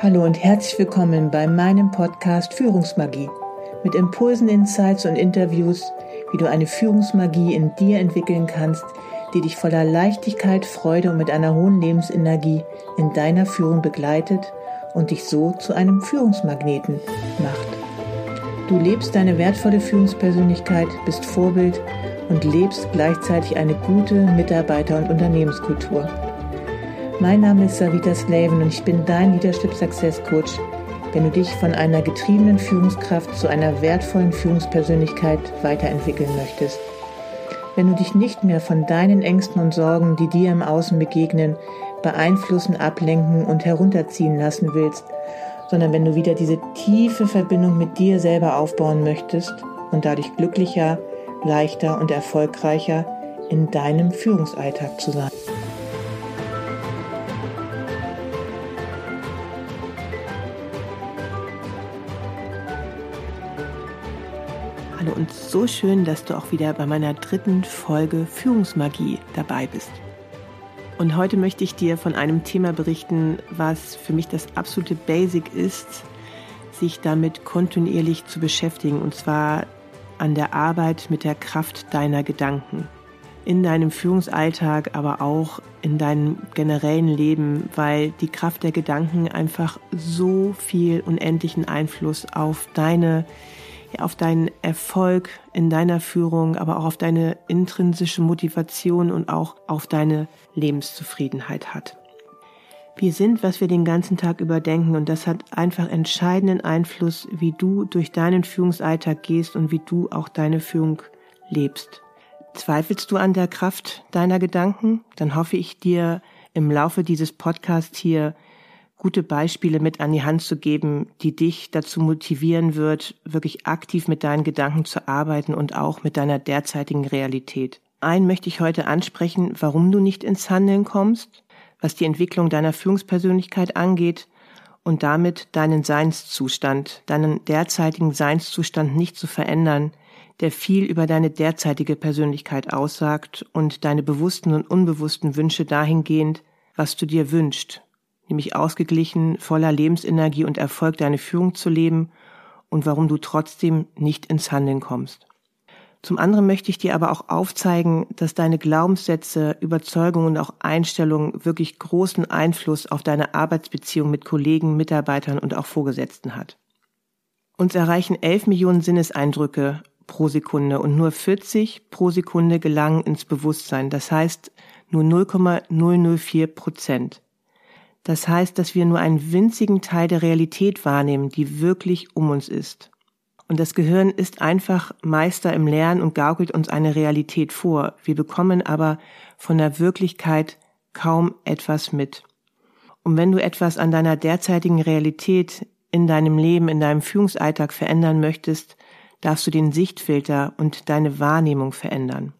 Hallo und herzlich willkommen bei meinem Podcast Führungsmagie mit Impulsen, Insights und Interviews, wie du eine Führungsmagie in dir entwickeln kannst, die dich voller Leichtigkeit, Freude und mit einer hohen Lebensenergie in deiner Führung begleitet und dich so zu einem Führungsmagneten macht. Du lebst deine wertvolle Führungspersönlichkeit, bist Vorbild und lebst gleichzeitig eine gute Mitarbeiter- und Unternehmenskultur. Mein Name ist Savita Slaven und ich bin dein Leadership Success Coach, wenn du dich von einer getriebenen Führungskraft zu einer wertvollen Führungspersönlichkeit weiterentwickeln möchtest. Wenn du dich nicht mehr von deinen Ängsten und Sorgen, die dir im Außen begegnen, beeinflussen, ablenken und herunterziehen lassen willst, sondern wenn du wieder diese tiefe Verbindung mit dir selber aufbauen möchtest und dadurch glücklicher, leichter und erfolgreicher in deinem Führungsalltag zu sein. Hallo und so schön, dass du auch wieder bei meiner dritten Folge Führungsmagie dabei bist. Und heute möchte ich dir von einem Thema berichten, was für mich das absolute Basic ist, sich damit kontinuierlich zu beschäftigen, und zwar an der Arbeit mit der Kraft deiner Gedanken. In deinem Führungsalltag, aber auch in deinem generellen Leben, weil die Kraft der Gedanken einfach so viel unendlichen Einfluss auf deine auf deinen Erfolg in deiner Führung, aber auch auf deine intrinsische Motivation und auch auf deine Lebenszufriedenheit hat. Wir sind, was wir den ganzen Tag überdenken und das hat einfach entscheidenden Einfluss, wie du durch deinen Führungsalltag gehst und wie du auch deine Führung lebst. Zweifelst du an der Kraft deiner Gedanken? Dann hoffe ich dir im Laufe dieses Podcasts hier gute Beispiele mit an die Hand zu geben, die dich dazu motivieren wird, wirklich aktiv mit deinen Gedanken zu arbeiten und auch mit deiner derzeitigen Realität. Einen möchte ich heute ansprechen, warum du nicht ins Handeln kommst, was die Entwicklung deiner Führungspersönlichkeit angeht und damit deinen Seinszustand, deinen derzeitigen Seinszustand nicht zu verändern, der viel über deine derzeitige Persönlichkeit aussagt und deine bewussten und unbewussten Wünsche dahingehend, was du dir wünschst, nämlich ausgeglichen, voller Lebensenergie und Erfolg deine Führung zu leben und warum du trotzdem nicht ins Handeln kommst. Zum anderen möchte ich dir aber auch aufzeigen, dass deine Glaubenssätze, Überzeugungen und auch Einstellungen wirklich großen Einfluss auf deine Arbeitsbeziehung mit Kollegen, Mitarbeitern und auch Vorgesetzten hat. Uns erreichen 11 Millionen Sinneseindrücke pro Sekunde und nur 40 pro Sekunde gelangen ins Bewusstsein. Das heißt nur 0,004 Prozent. Das heißt, dass wir nur einen winzigen Teil der Realität wahrnehmen, die wirklich um uns ist. Und das Gehirn ist einfach Meister im Lernen und gaukelt uns eine Realität vor. Wir bekommen aber von der Wirklichkeit kaum etwas mit. Und wenn du etwas an deiner derzeitigen Realität in deinem Leben, in deinem Führungsalltag verändern möchtest, darfst du den Sichtfilter und deine Wahrnehmung verändern.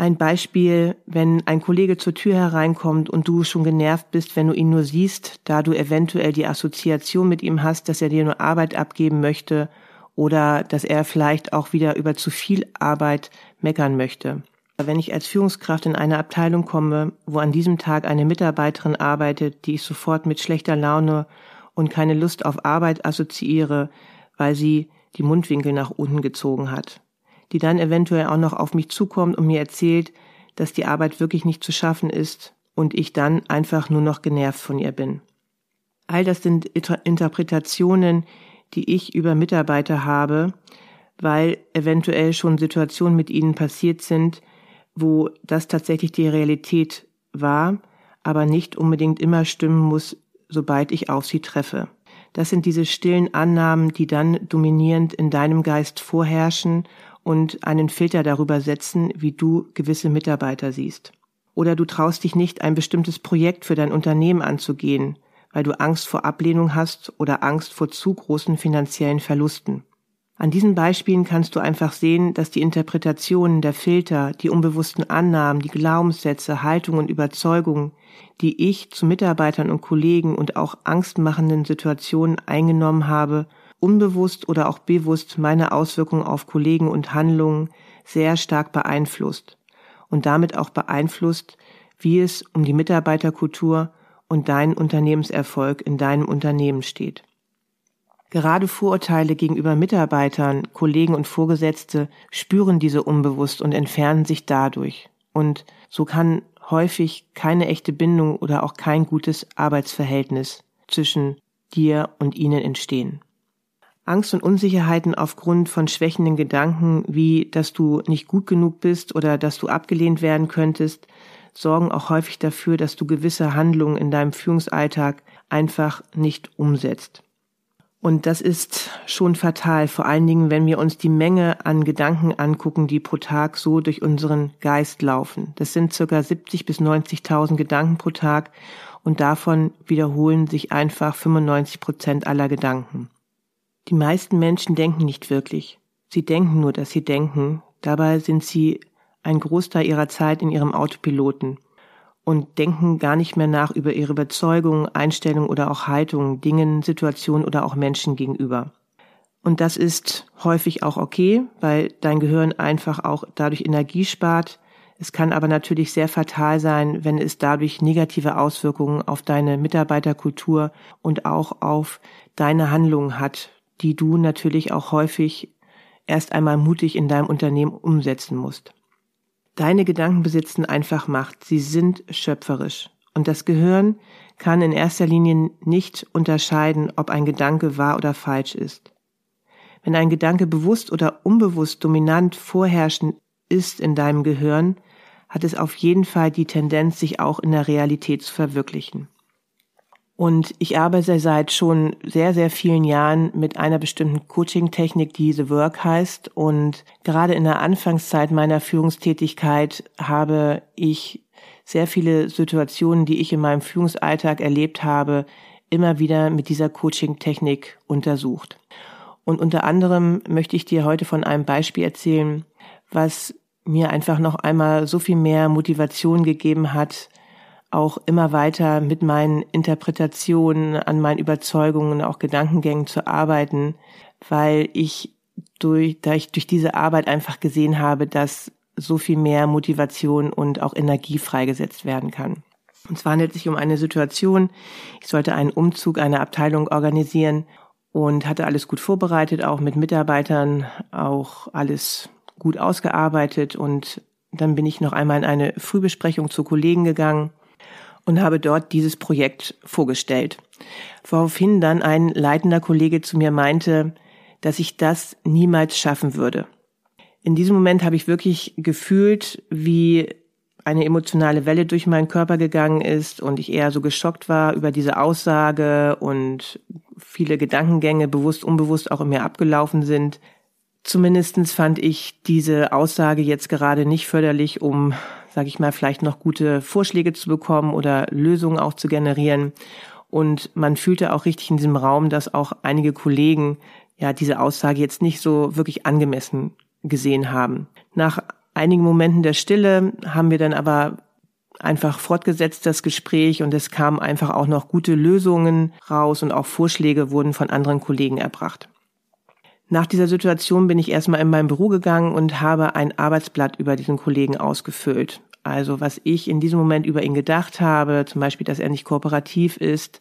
Ein Beispiel, wenn ein Kollege zur Tür hereinkommt und du schon genervt bist, wenn du ihn nur siehst, da du eventuell die Assoziation mit ihm hast, dass er dir nur Arbeit abgeben möchte oder dass er vielleicht auch wieder über zu viel Arbeit meckern möchte. Wenn ich als Führungskraft in eine Abteilung komme, wo an diesem Tag eine Mitarbeiterin arbeitet, die ich sofort mit schlechter Laune und keine Lust auf Arbeit assoziiere, weil sie die Mundwinkel nach unten gezogen hat die dann eventuell auch noch auf mich zukommt und mir erzählt, dass die Arbeit wirklich nicht zu schaffen ist und ich dann einfach nur noch genervt von ihr bin. All das sind Interpretationen, die ich über Mitarbeiter habe, weil eventuell schon Situationen mit ihnen passiert sind, wo das tatsächlich die Realität war, aber nicht unbedingt immer stimmen muss, sobald ich auf sie treffe. Das sind diese stillen Annahmen, die dann dominierend in deinem Geist vorherrschen und einen Filter darüber setzen, wie du gewisse Mitarbeiter siehst. Oder du traust dich nicht, ein bestimmtes Projekt für dein Unternehmen anzugehen, weil du Angst vor Ablehnung hast oder Angst vor zu großen finanziellen Verlusten. An diesen Beispielen kannst du einfach sehen, dass die Interpretationen der Filter, die unbewussten Annahmen, die Glaubenssätze, Haltungen und Überzeugungen, die ich zu Mitarbeitern und Kollegen und auch angstmachenden Situationen eingenommen habe, unbewusst oder auch bewusst meine Auswirkungen auf Kollegen und Handlungen sehr stark beeinflusst und damit auch beeinflusst, wie es um die Mitarbeiterkultur und dein Unternehmenserfolg in deinem Unternehmen steht. Gerade Vorurteile gegenüber Mitarbeitern, Kollegen und Vorgesetzte spüren diese unbewusst und entfernen sich dadurch. Und so kann häufig keine echte Bindung oder auch kein gutes Arbeitsverhältnis zwischen dir und ihnen entstehen. Angst und Unsicherheiten aufgrund von schwächenden Gedanken, wie dass du nicht gut genug bist oder dass du abgelehnt werden könntest, sorgen auch häufig dafür, dass du gewisse Handlungen in deinem Führungsalltag einfach nicht umsetzt. Und das ist schon fatal, vor allen Dingen, wenn wir uns die Menge an Gedanken angucken, die pro Tag so durch unseren Geist laufen. Das sind circa 70 bis 90.000 Gedanken pro Tag und davon wiederholen sich einfach 95 Prozent aller Gedanken. Die meisten Menschen denken nicht wirklich. Sie denken nur, dass sie denken. Dabei sind sie ein Großteil ihrer Zeit in ihrem Autopiloten und denken gar nicht mehr nach über ihre Überzeugungen, Einstellungen oder auch Haltungen, Dingen, Situationen oder auch Menschen gegenüber. Und das ist häufig auch okay, weil dein Gehirn einfach auch dadurch Energie spart. Es kann aber natürlich sehr fatal sein, wenn es dadurch negative Auswirkungen auf deine Mitarbeiterkultur und auch auf deine Handlungen hat, die du natürlich auch häufig erst einmal mutig in deinem Unternehmen umsetzen musst. Deine Gedanken besitzen einfach Macht. Sie sind schöpferisch. Und das Gehirn kann in erster Linie nicht unterscheiden, ob ein Gedanke wahr oder falsch ist. Wenn ein Gedanke bewusst oder unbewusst dominant vorherrschend ist in deinem Gehirn, hat es auf jeden Fall die Tendenz, sich auch in der Realität zu verwirklichen. Und ich arbeite seit schon sehr, sehr vielen Jahren mit einer bestimmten Coaching-Technik, die The Work heißt. Und gerade in der Anfangszeit meiner Führungstätigkeit habe ich sehr viele Situationen, die ich in meinem Führungsalltag erlebt habe, immer wieder mit dieser Coaching-Technik untersucht. Und unter anderem möchte ich dir heute von einem Beispiel erzählen, was mir einfach noch einmal so viel mehr Motivation gegeben hat, auch immer weiter mit meinen Interpretationen, an meinen Überzeugungen, auch Gedankengängen zu arbeiten, weil ich durch, da ich durch diese Arbeit einfach gesehen habe, dass so viel mehr Motivation und auch Energie freigesetzt werden kann. Und zwar handelt es sich um eine Situation, ich sollte einen Umzug einer Abteilung organisieren und hatte alles gut vorbereitet, auch mit Mitarbeitern, auch alles gut ausgearbeitet und dann bin ich noch einmal in eine Frühbesprechung zu Kollegen gegangen und habe dort dieses Projekt vorgestellt. Woraufhin dann ein leitender Kollege zu mir meinte, dass ich das niemals schaffen würde. In diesem Moment habe ich wirklich gefühlt, wie eine emotionale Welle durch meinen Körper gegangen ist und ich eher so geschockt war über diese Aussage und viele Gedankengänge bewusst, unbewusst auch in mir abgelaufen sind. Zumindestens fand ich diese Aussage jetzt gerade nicht förderlich, um sage ich mal, vielleicht noch gute Vorschläge zu bekommen oder Lösungen auch zu generieren. Und man fühlte auch richtig in diesem Raum, dass auch einige Kollegen ja diese Aussage jetzt nicht so wirklich angemessen gesehen haben. Nach einigen Momenten der Stille haben wir dann aber einfach fortgesetzt das Gespräch und es kamen einfach auch noch gute Lösungen raus und auch Vorschläge wurden von anderen Kollegen erbracht. Nach dieser Situation bin ich erstmal in mein Büro gegangen und habe ein Arbeitsblatt über diesen Kollegen ausgefüllt. Also was ich in diesem Moment über ihn gedacht habe, zum Beispiel, dass er nicht kooperativ ist,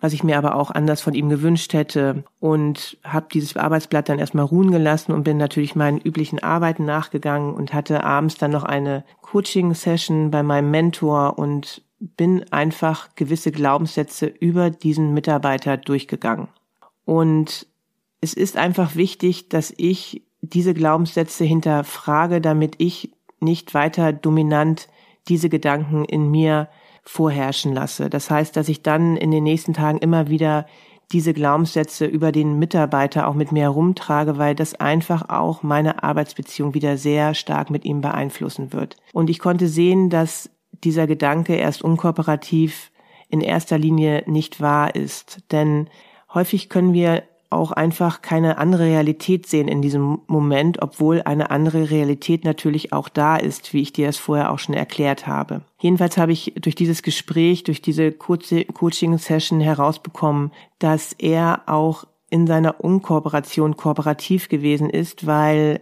was ich mir aber auch anders von ihm gewünscht hätte und habe dieses Arbeitsblatt dann erstmal ruhen gelassen und bin natürlich meinen üblichen Arbeiten nachgegangen und hatte abends dann noch eine Coaching-Session bei meinem Mentor und bin einfach gewisse Glaubenssätze über diesen Mitarbeiter durchgegangen. Und es ist einfach wichtig, dass ich diese Glaubenssätze hinterfrage, damit ich nicht weiter dominant diese Gedanken in mir vorherrschen lasse. Das heißt, dass ich dann in den nächsten Tagen immer wieder diese Glaubenssätze über den Mitarbeiter auch mit mir herumtrage, weil das einfach auch meine Arbeitsbeziehung wieder sehr stark mit ihm beeinflussen wird. Und ich konnte sehen, dass dieser Gedanke erst unkooperativ in erster Linie nicht wahr ist. Denn häufig können wir auch einfach keine andere Realität sehen in diesem Moment, obwohl eine andere Realität natürlich auch da ist, wie ich dir es vorher auch schon erklärt habe. Jedenfalls habe ich durch dieses Gespräch, durch diese kurze Coaching-Session herausbekommen, dass er auch in seiner Unkooperation kooperativ gewesen ist, weil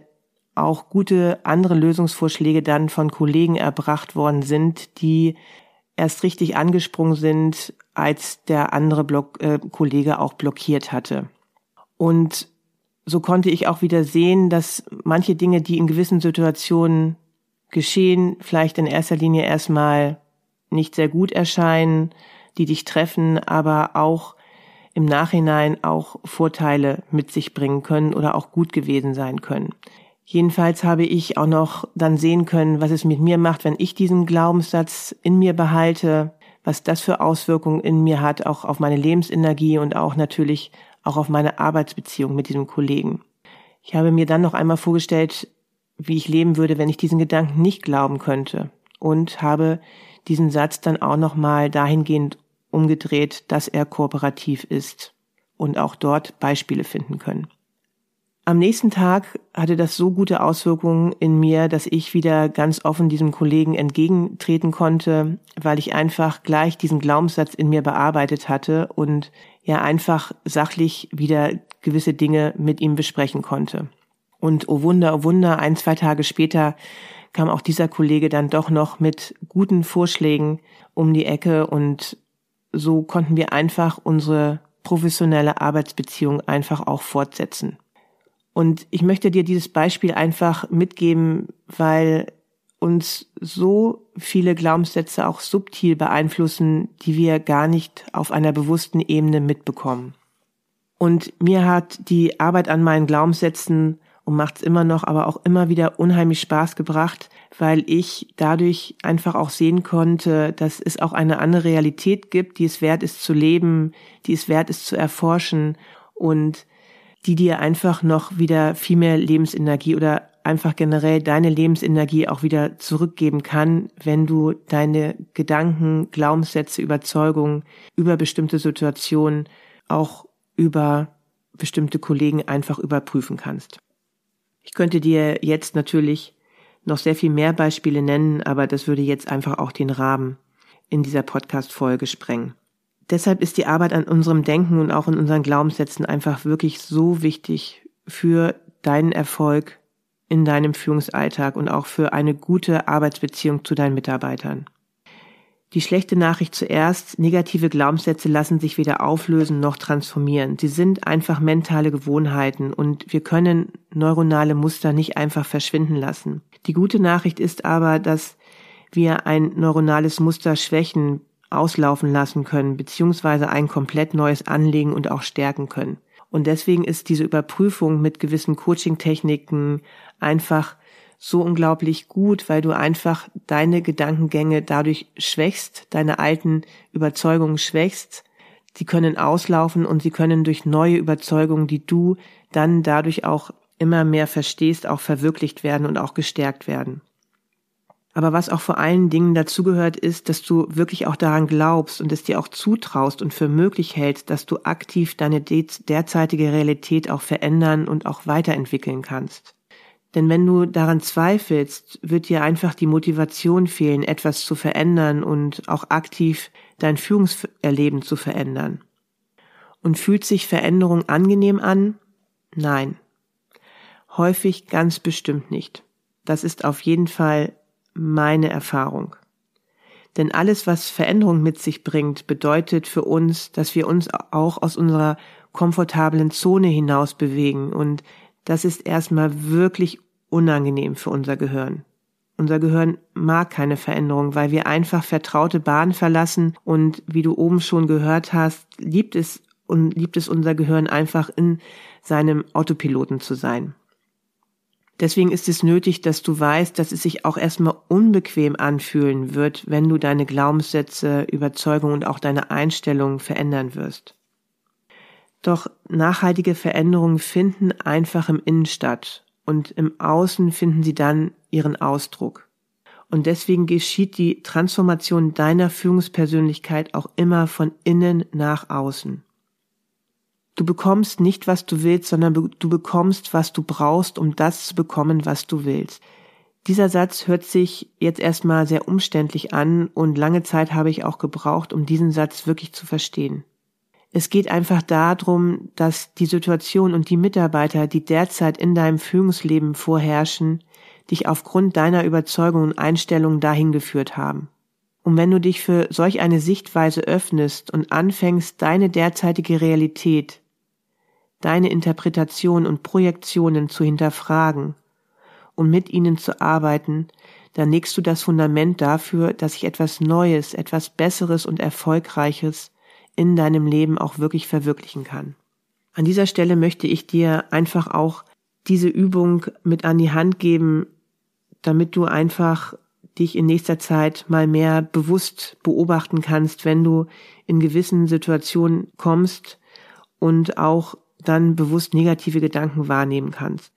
auch gute andere Lösungsvorschläge dann von Kollegen erbracht worden sind, die erst richtig angesprungen sind, als der andere Block, äh, Kollege auch blockiert hatte. Und so konnte ich auch wieder sehen, dass manche Dinge, die in gewissen Situationen geschehen, vielleicht in erster Linie erstmal nicht sehr gut erscheinen, die dich treffen, aber auch im Nachhinein auch Vorteile mit sich bringen können oder auch gut gewesen sein können. Jedenfalls habe ich auch noch dann sehen können, was es mit mir macht, wenn ich diesen Glaubenssatz in mir behalte, was das für Auswirkungen in mir hat, auch auf meine Lebensenergie und auch natürlich auch auf meine Arbeitsbeziehung mit diesem Kollegen. Ich habe mir dann noch einmal vorgestellt, wie ich leben würde, wenn ich diesen Gedanken nicht glauben könnte und habe diesen Satz dann auch noch mal dahingehend umgedreht, dass er kooperativ ist und auch dort Beispiele finden können. Am nächsten Tag hatte das so gute Auswirkungen in mir, dass ich wieder ganz offen diesem Kollegen entgegentreten konnte, weil ich einfach gleich diesen Glaubenssatz in mir bearbeitet hatte und ja einfach sachlich wieder gewisse Dinge mit ihm besprechen konnte. Und oh Wunder, oh Wunder, ein, zwei Tage später kam auch dieser Kollege dann doch noch mit guten Vorschlägen um die Ecke und so konnten wir einfach unsere professionelle Arbeitsbeziehung einfach auch fortsetzen. Und ich möchte dir dieses Beispiel einfach mitgeben, weil uns so viele Glaubenssätze auch subtil beeinflussen, die wir gar nicht auf einer bewussten Ebene mitbekommen. Und mir hat die Arbeit an meinen Glaubenssätzen und macht's immer noch, aber auch immer wieder unheimlich Spaß gebracht, weil ich dadurch einfach auch sehen konnte, dass es auch eine andere Realität gibt, die es wert ist zu leben, die es wert ist zu erforschen und die dir einfach noch wieder viel mehr Lebensenergie oder einfach generell deine Lebensenergie auch wieder zurückgeben kann, wenn du deine Gedanken, Glaubenssätze, Überzeugungen über bestimmte Situationen auch über bestimmte Kollegen einfach überprüfen kannst. Ich könnte dir jetzt natürlich noch sehr viel mehr Beispiele nennen, aber das würde jetzt einfach auch den Rahmen in dieser Podcast-Folge sprengen. Deshalb ist die Arbeit an unserem Denken und auch in unseren Glaubenssätzen einfach wirklich so wichtig für deinen Erfolg in deinem Führungsalltag und auch für eine gute Arbeitsbeziehung zu deinen Mitarbeitern. Die schlechte Nachricht zuerst, negative Glaubenssätze lassen sich weder auflösen noch transformieren. Sie sind einfach mentale Gewohnheiten und wir können neuronale Muster nicht einfach verschwinden lassen. Die gute Nachricht ist aber, dass wir ein neuronales Muster schwächen, auslaufen lassen können, beziehungsweise ein komplett neues anlegen und auch stärken können. Und deswegen ist diese Überprüfung mit gewissen Coaching-Techniken einfach so unglaublich gut, weil du einfach deine Gedankengänge dadurch schwächst, deine alten Überzeugungen schwächst. Sie können auslaufen und sie können durch neue Überzeugungen, die du dann dadurch auch immer mehr verstehst, auch verwirklicht werden und auch gestärkt werden. Aber was auch vor allen Dingen dazugehört, ist, dass du wirklich auch daran glaubst und es dir auch zutraust und für möglich hältst, dass du aktiv deine derzeitige Realität auch verändern und auch weiterentwickeln kannst. Denn wenn du daran zweifelst, wird dir einfach die Motivation fehlen, etwas zu verändern und auch aktiv dein Führungserleben zu verändern. Und fühlt sich Veränderung angenehm an? Nein. Häufig ganz bestimmt nicht. Das ist auf jeden Fall meine Erfahrung. Denn alles, was Veränderung mit sich bringt, bedeutet für uns, dass wir uns auch aus unserer komfortablen Zone hinaus bewegen. Und das ist erstmal wirklich unangenehm für unser Gehirn. Unser Gehirn mag keine Veränderung, weil wir einfach vertraute Bahnen verlassen und wie du oben schon gehört hast, liebt es und liebt es unser Gehirn einfach in seinem Autopiloten zu sein. Deswegen ist es nötig, dass du weißt, dass es sich auch erstmal unbequem anfühlen wird, wenn du deine Glaubenssätze, Überzeugungen und auch deine Einstellungen verändern wirst. Doch nachhaltige Veränderungen finden einfach im Innen statt und im Außen finden sie dann ihren Ausdruck. Und deswegen geschieht die Transformation deiner Führungspersönlichkeit auch immer von innen nach außen. Du bekommst nicht, was du willst, sondern du bekommst, was du brauchst, um das zu bekommen, was du willst. Dieser Satz hört sich jetzt erstmal sehr umständlich an und lange Zeit habe ich auch gebraucht, um diesen Satz wirklich zu verstehen. Es geht einfach darum, dass die Situation und die Mitarbeiter, die derzeit in deinem Führungsleben vorherrschen, dich aufgrund deiner Überzeugung und Einstellung dahin geführt haben. Und wenn du dich für solch eine Sichtweise öffnest und anfängst, deine derzeitige Realität, deine Interpretation und Projektionen zu hinterfragen und mit ihnen zu arbeiten, dann legst du das Fundament dafür, dass sich etwas Neues, etwas Besseres und Erfolgreiches in deinem Leben auch wirklich verwirklichen kann. An dieser Stelle möchte ich dir einfach auch diese Übung mit an die Hand geben, damit du einfach dich in nächster Zeit mal mehr bewusst beobachten kannst, wenn du in gewissen Situationen kommst und auch dann bewusst negative Gedanken wahrnehmen kannst.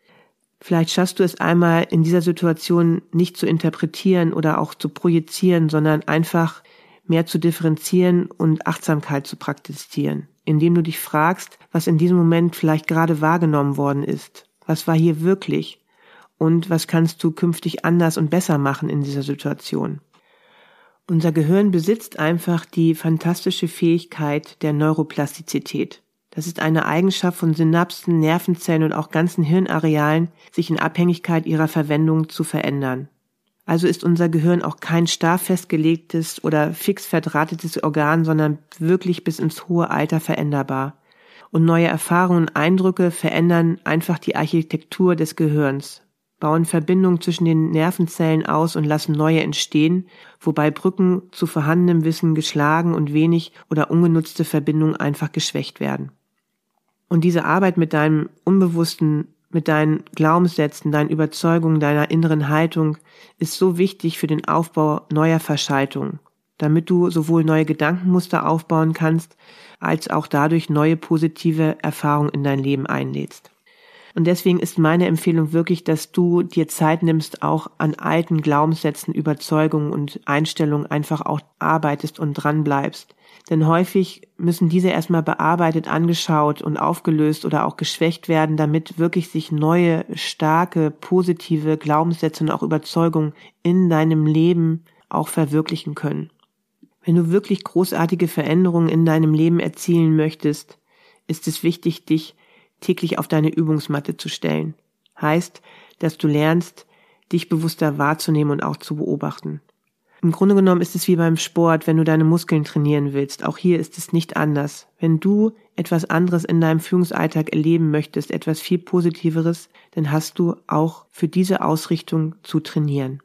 Vielleicht schaffst du es einmal in dieser Situation nicht zu interpretieren oder auch zu projizieren, sondern einfach mehr zu differenzieren und Achtsamkeit zu praktizieren, indem du dich fragst, was in diesem Moment vielleicht gerade wahrgenommen worden ist. Was war hier wirklich? Und was kannst du künftig anders und besser machen in dieser Situation? Unser Gehirn besitzt einfach die fantastische Fähigkeit der Neuroplastizität. Das ist eine Eigenschaft von Synapsen, Nervenzellen und auch ganzen Hirnarealen, sich in Abhängigkeit ihrer Verwendung zu verändern. Also ist unser Gehirn auch kein starr festgelegtes oder fix verdrahtetes Organ, sondern wirklich bis ins hohe Alter veränderbar. Und neue Erfahrungen und Eindrücke verändern einfach die Architektur des Gehirns, bauen Verbindungen zwischen den Nervenzellen aus und lassen neue entstehen, wobei Brücken zu vorhandenem Wissen geschlagen und wenig oder ungenutzte Verbindungen einfach geschwächt werden. Und diese Arbeit mit deinem Unbewussten, mit deinen Glaubenssätzen, deinen Überzeugungen, deiner inneren Haltung ist so wichtig für den Aufbau neuer Verschaltungen, damit du sowohl neue Gedankenmuster aufbauen kannst, als auch dadurch neue positive Erfahrungen in dein Leben einlädst. Und deswegen ist meine Empfehlung wirklich, dass du dir Zeit nimmst, auch an alten Glaubenssätzen, Überzeugungen und Einstellungen einfach auch arbeitest und dran bleibst. Denn häufig müssen diese erstmal bearbeitet, angeschaut und aufgelöst oder auch geschwächt werden, damit wirklich sich neue, starke, positive Glaubenssätze und auch Überzeugungen in deinem Leben auch verwirklichen können. Wenn du wirklich großartige Veränderungen in deinem Leben erzielen möchtest, ist es wichtig, dich täglich auf deine Übungsmatte zu stellen. Heißt, dass du lernst, dich bewusster wahrzunehmen und auch zu beobachten. Im Grunde genommen ist es wie beim Sport, wenn du deine Muskeln trainieren willst. Auch hier ist es nicht anders. Wenn du etwas anderes in deinem Führungsalltag erleben möchtest, etwas viel Positiveres, dann hast du auch für diese Ausrichtung zu trainieren.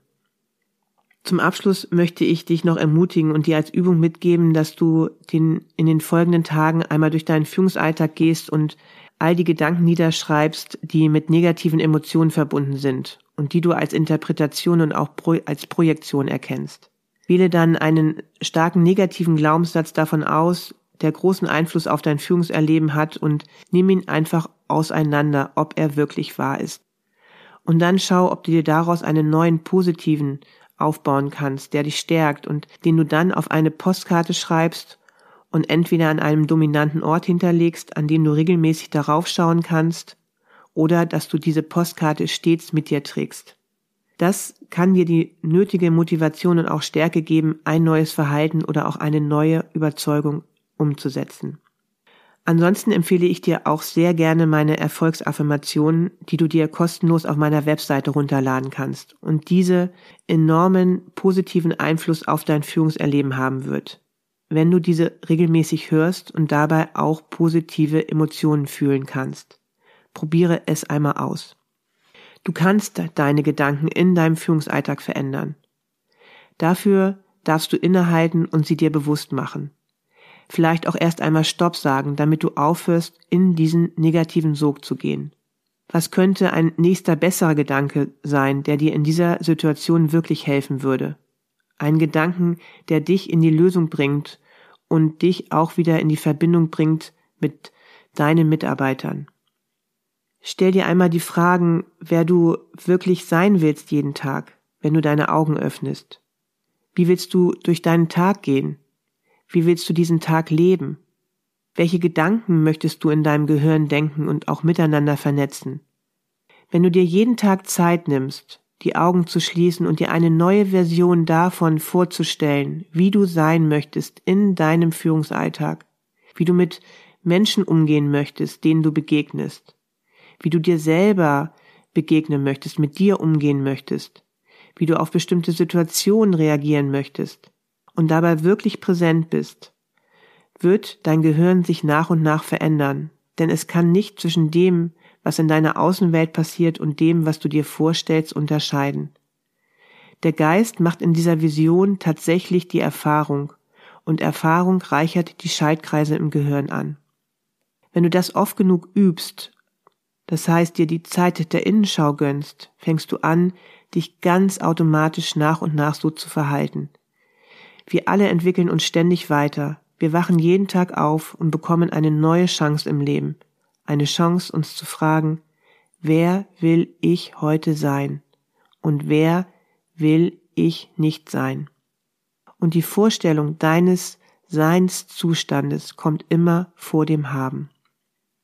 Zum Abschluss möchte ich dich noch ermutigen und dir als Übung mitgeben, dass du den, in den folgenden Tagen einmal durch deinen Führungsalltag gehst und all die Gedanken niederschreibst, die mit negativen Emotionen verbunden sind und die du als Interpretation und auch als Projektion erkennst. Wähle dann einen starken negativen Glaubenssatz davon aus, der großen Einfluss auf dein Führungserleben hat und nimm ihn einfach auseinander, ob er wirklich wahr ist. Und dann schau, ob du dir daraus einen neuen positiven aufbauen kannst, der dich stärkt und den du dann auf eine Postkarte schreibst und entweder an einem dominanten Ort hinterlegst, an dem du regelmäßig darauf schauen kannst, oder dass du diese Postkarte stets mit dir trägst. Das kann dir die nötige Motivation und auch Stärke geben, ein neues Verhalten oder auch eine neue Überzeugung umzusetzen. Ansonsten empfehle ich dir auch sehr gerne meine Erfolgsaffirmationen, die du dir kostenlos auf meiner Webseite runterladen kannst und diese enormen positiven Einfluss auf dein Führungserleben haben wird, wenn du diese regelmäßig hörst und dabei auch positive Emotionen fühlen kannst. Probiere es einmal aus. Du kannst deine Gedanken in deinem Führungsalltag verändern. Dafür darfst du innehalten und sie dir bewusst machen. Vielleicht auch erst einmal Stopp sagen, damit du aufhörst, in diesen negativen Sog zu gehen. Was könnte ein nächster besserer Gedanke sein, der dir in dieser Situation wirklich helfen würde? Ein Gedanken, der dich in die Lösung bringt und dich auch wieder in die Verbindung bringt mit deinen Mitarbeitern. Stell dir einmal die Fragen, wer du wirklich sein willst jeden Tag, wenn du deine Augen öffnest. Wie willst du durch deinen Tag gehen? Wie willst du diesen Tag leben? Welche Gedanken möchtest du in deinem Gehirn denken und auch miteinander vernetzen? Wenn du dir jeden Tag Zeit nimmst, die Augen zu schließen und dir eine neue Version davon vorzustellen, wie du sein möchtest in deinem Führungsalltag, wie du mit Menschen umgehen möchtest, denen du begegnest, wie du dir selber begegnen möchtest, mit dir umgehen möchtest, wie du auf bestimmte Situationen reagieren möchtest. und dabei wirklich präsent bist, wird dein Gehirn sich nach und nach verändern, denn es kann nicht zwischen dem, was in deiner Außenwelt passiert und dem, was du dir vorstellst, unterscheiden. Der Geist macht in dieser Vision tatsächlich die Erfahrung, und Erfahrung reichert die Schaltkreise im Gehirn an. Wenn du das oft genug übst, das heißt dir die Zeit der Innenschau gönnst, fängst du an, dich ganz automatisch nach und nach so zu verhalten. Wir alle entwickeln uns ständig weiter, wir wachen jeden Tag auf und bekommen eine neue Chance im Leben, eine Chance uns zu fragen, wer will ich heute sein und wer will ich nicht sein. Und die Vorstellung deines Seinszustandes kommt immer vor dem Haben.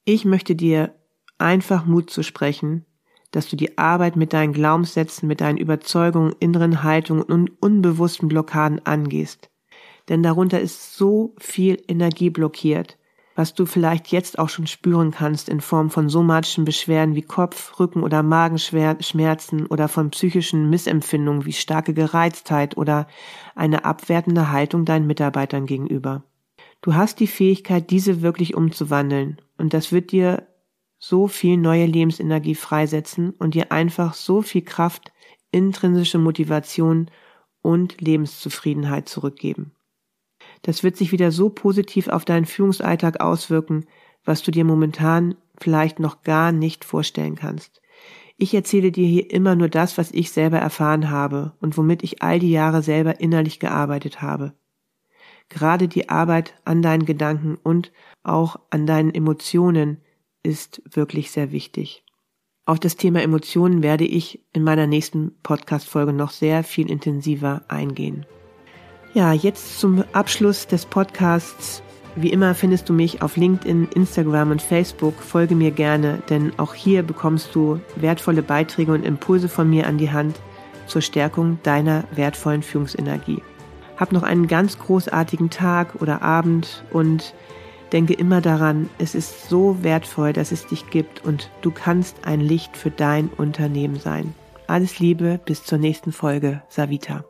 Ich möchte dir einfach Mut zu sprechen, dass du die Arbeit mit deinen Glaubenssätzen, mit deinen Überzeugungen, inneren Haltungen und unbewussten Blockaden angehst. Denn darunter ist so viel Energie blockiert, was du vielleicht jetzt auch schon spüren kannst in Form von somatischen Beschwerden wie Kopf, Rücken oder Magenschmerzen oder von psychischen Missempfindungen wie starke Gereiztheit oder eine abwertende Haltung deinen Mitarbeitern gegenüber. Du hast die Fähigkeit, diese wirklich umzuwandeln und das wird dir so viel neue Lebensenergie freisetzen und dir einfach so viel Kraft, intrinsische Motivation und Lebenszufriedenheit zurückgeben. Das wird sich wieder so positiv auf deinen Führungsalltag auswirken, was du dir momentan vielleicht noch gar nicht vorstellen kannst. Ich erzähle dir hier immer nur das, was ich selber erfahren habe und womit ich all die Jahre selber innerlich gearbeitet habe. Gerade die Arbeit an deinen Gedanken und auch an deinen Emotionen ist wirklich sehr wichtig. Auf das Thema Emotionen werde ich in meiner nächsten Podcast-Folge noch sehr viel intensiver eingehen. Ja, jetzt zum Abschluss des Podcasts. Wie immer findest du mich auf LinkedIn, Instagram und Facebook. Folge mir gerne, denn auch hier bekommst du wertvolle Beiträge und Impulse von mir an die Hand zur Stärkung deiner wertvollen Führungsenergie. Hab noch einen ganz großartigen Tag oder Abend und denke immer daran, es ist so wertvoll, dass es dich gibt und du kannst ein Licht für dein Unternehmen sein. Alles Liebe, bis zur nächsten Folge, Savita.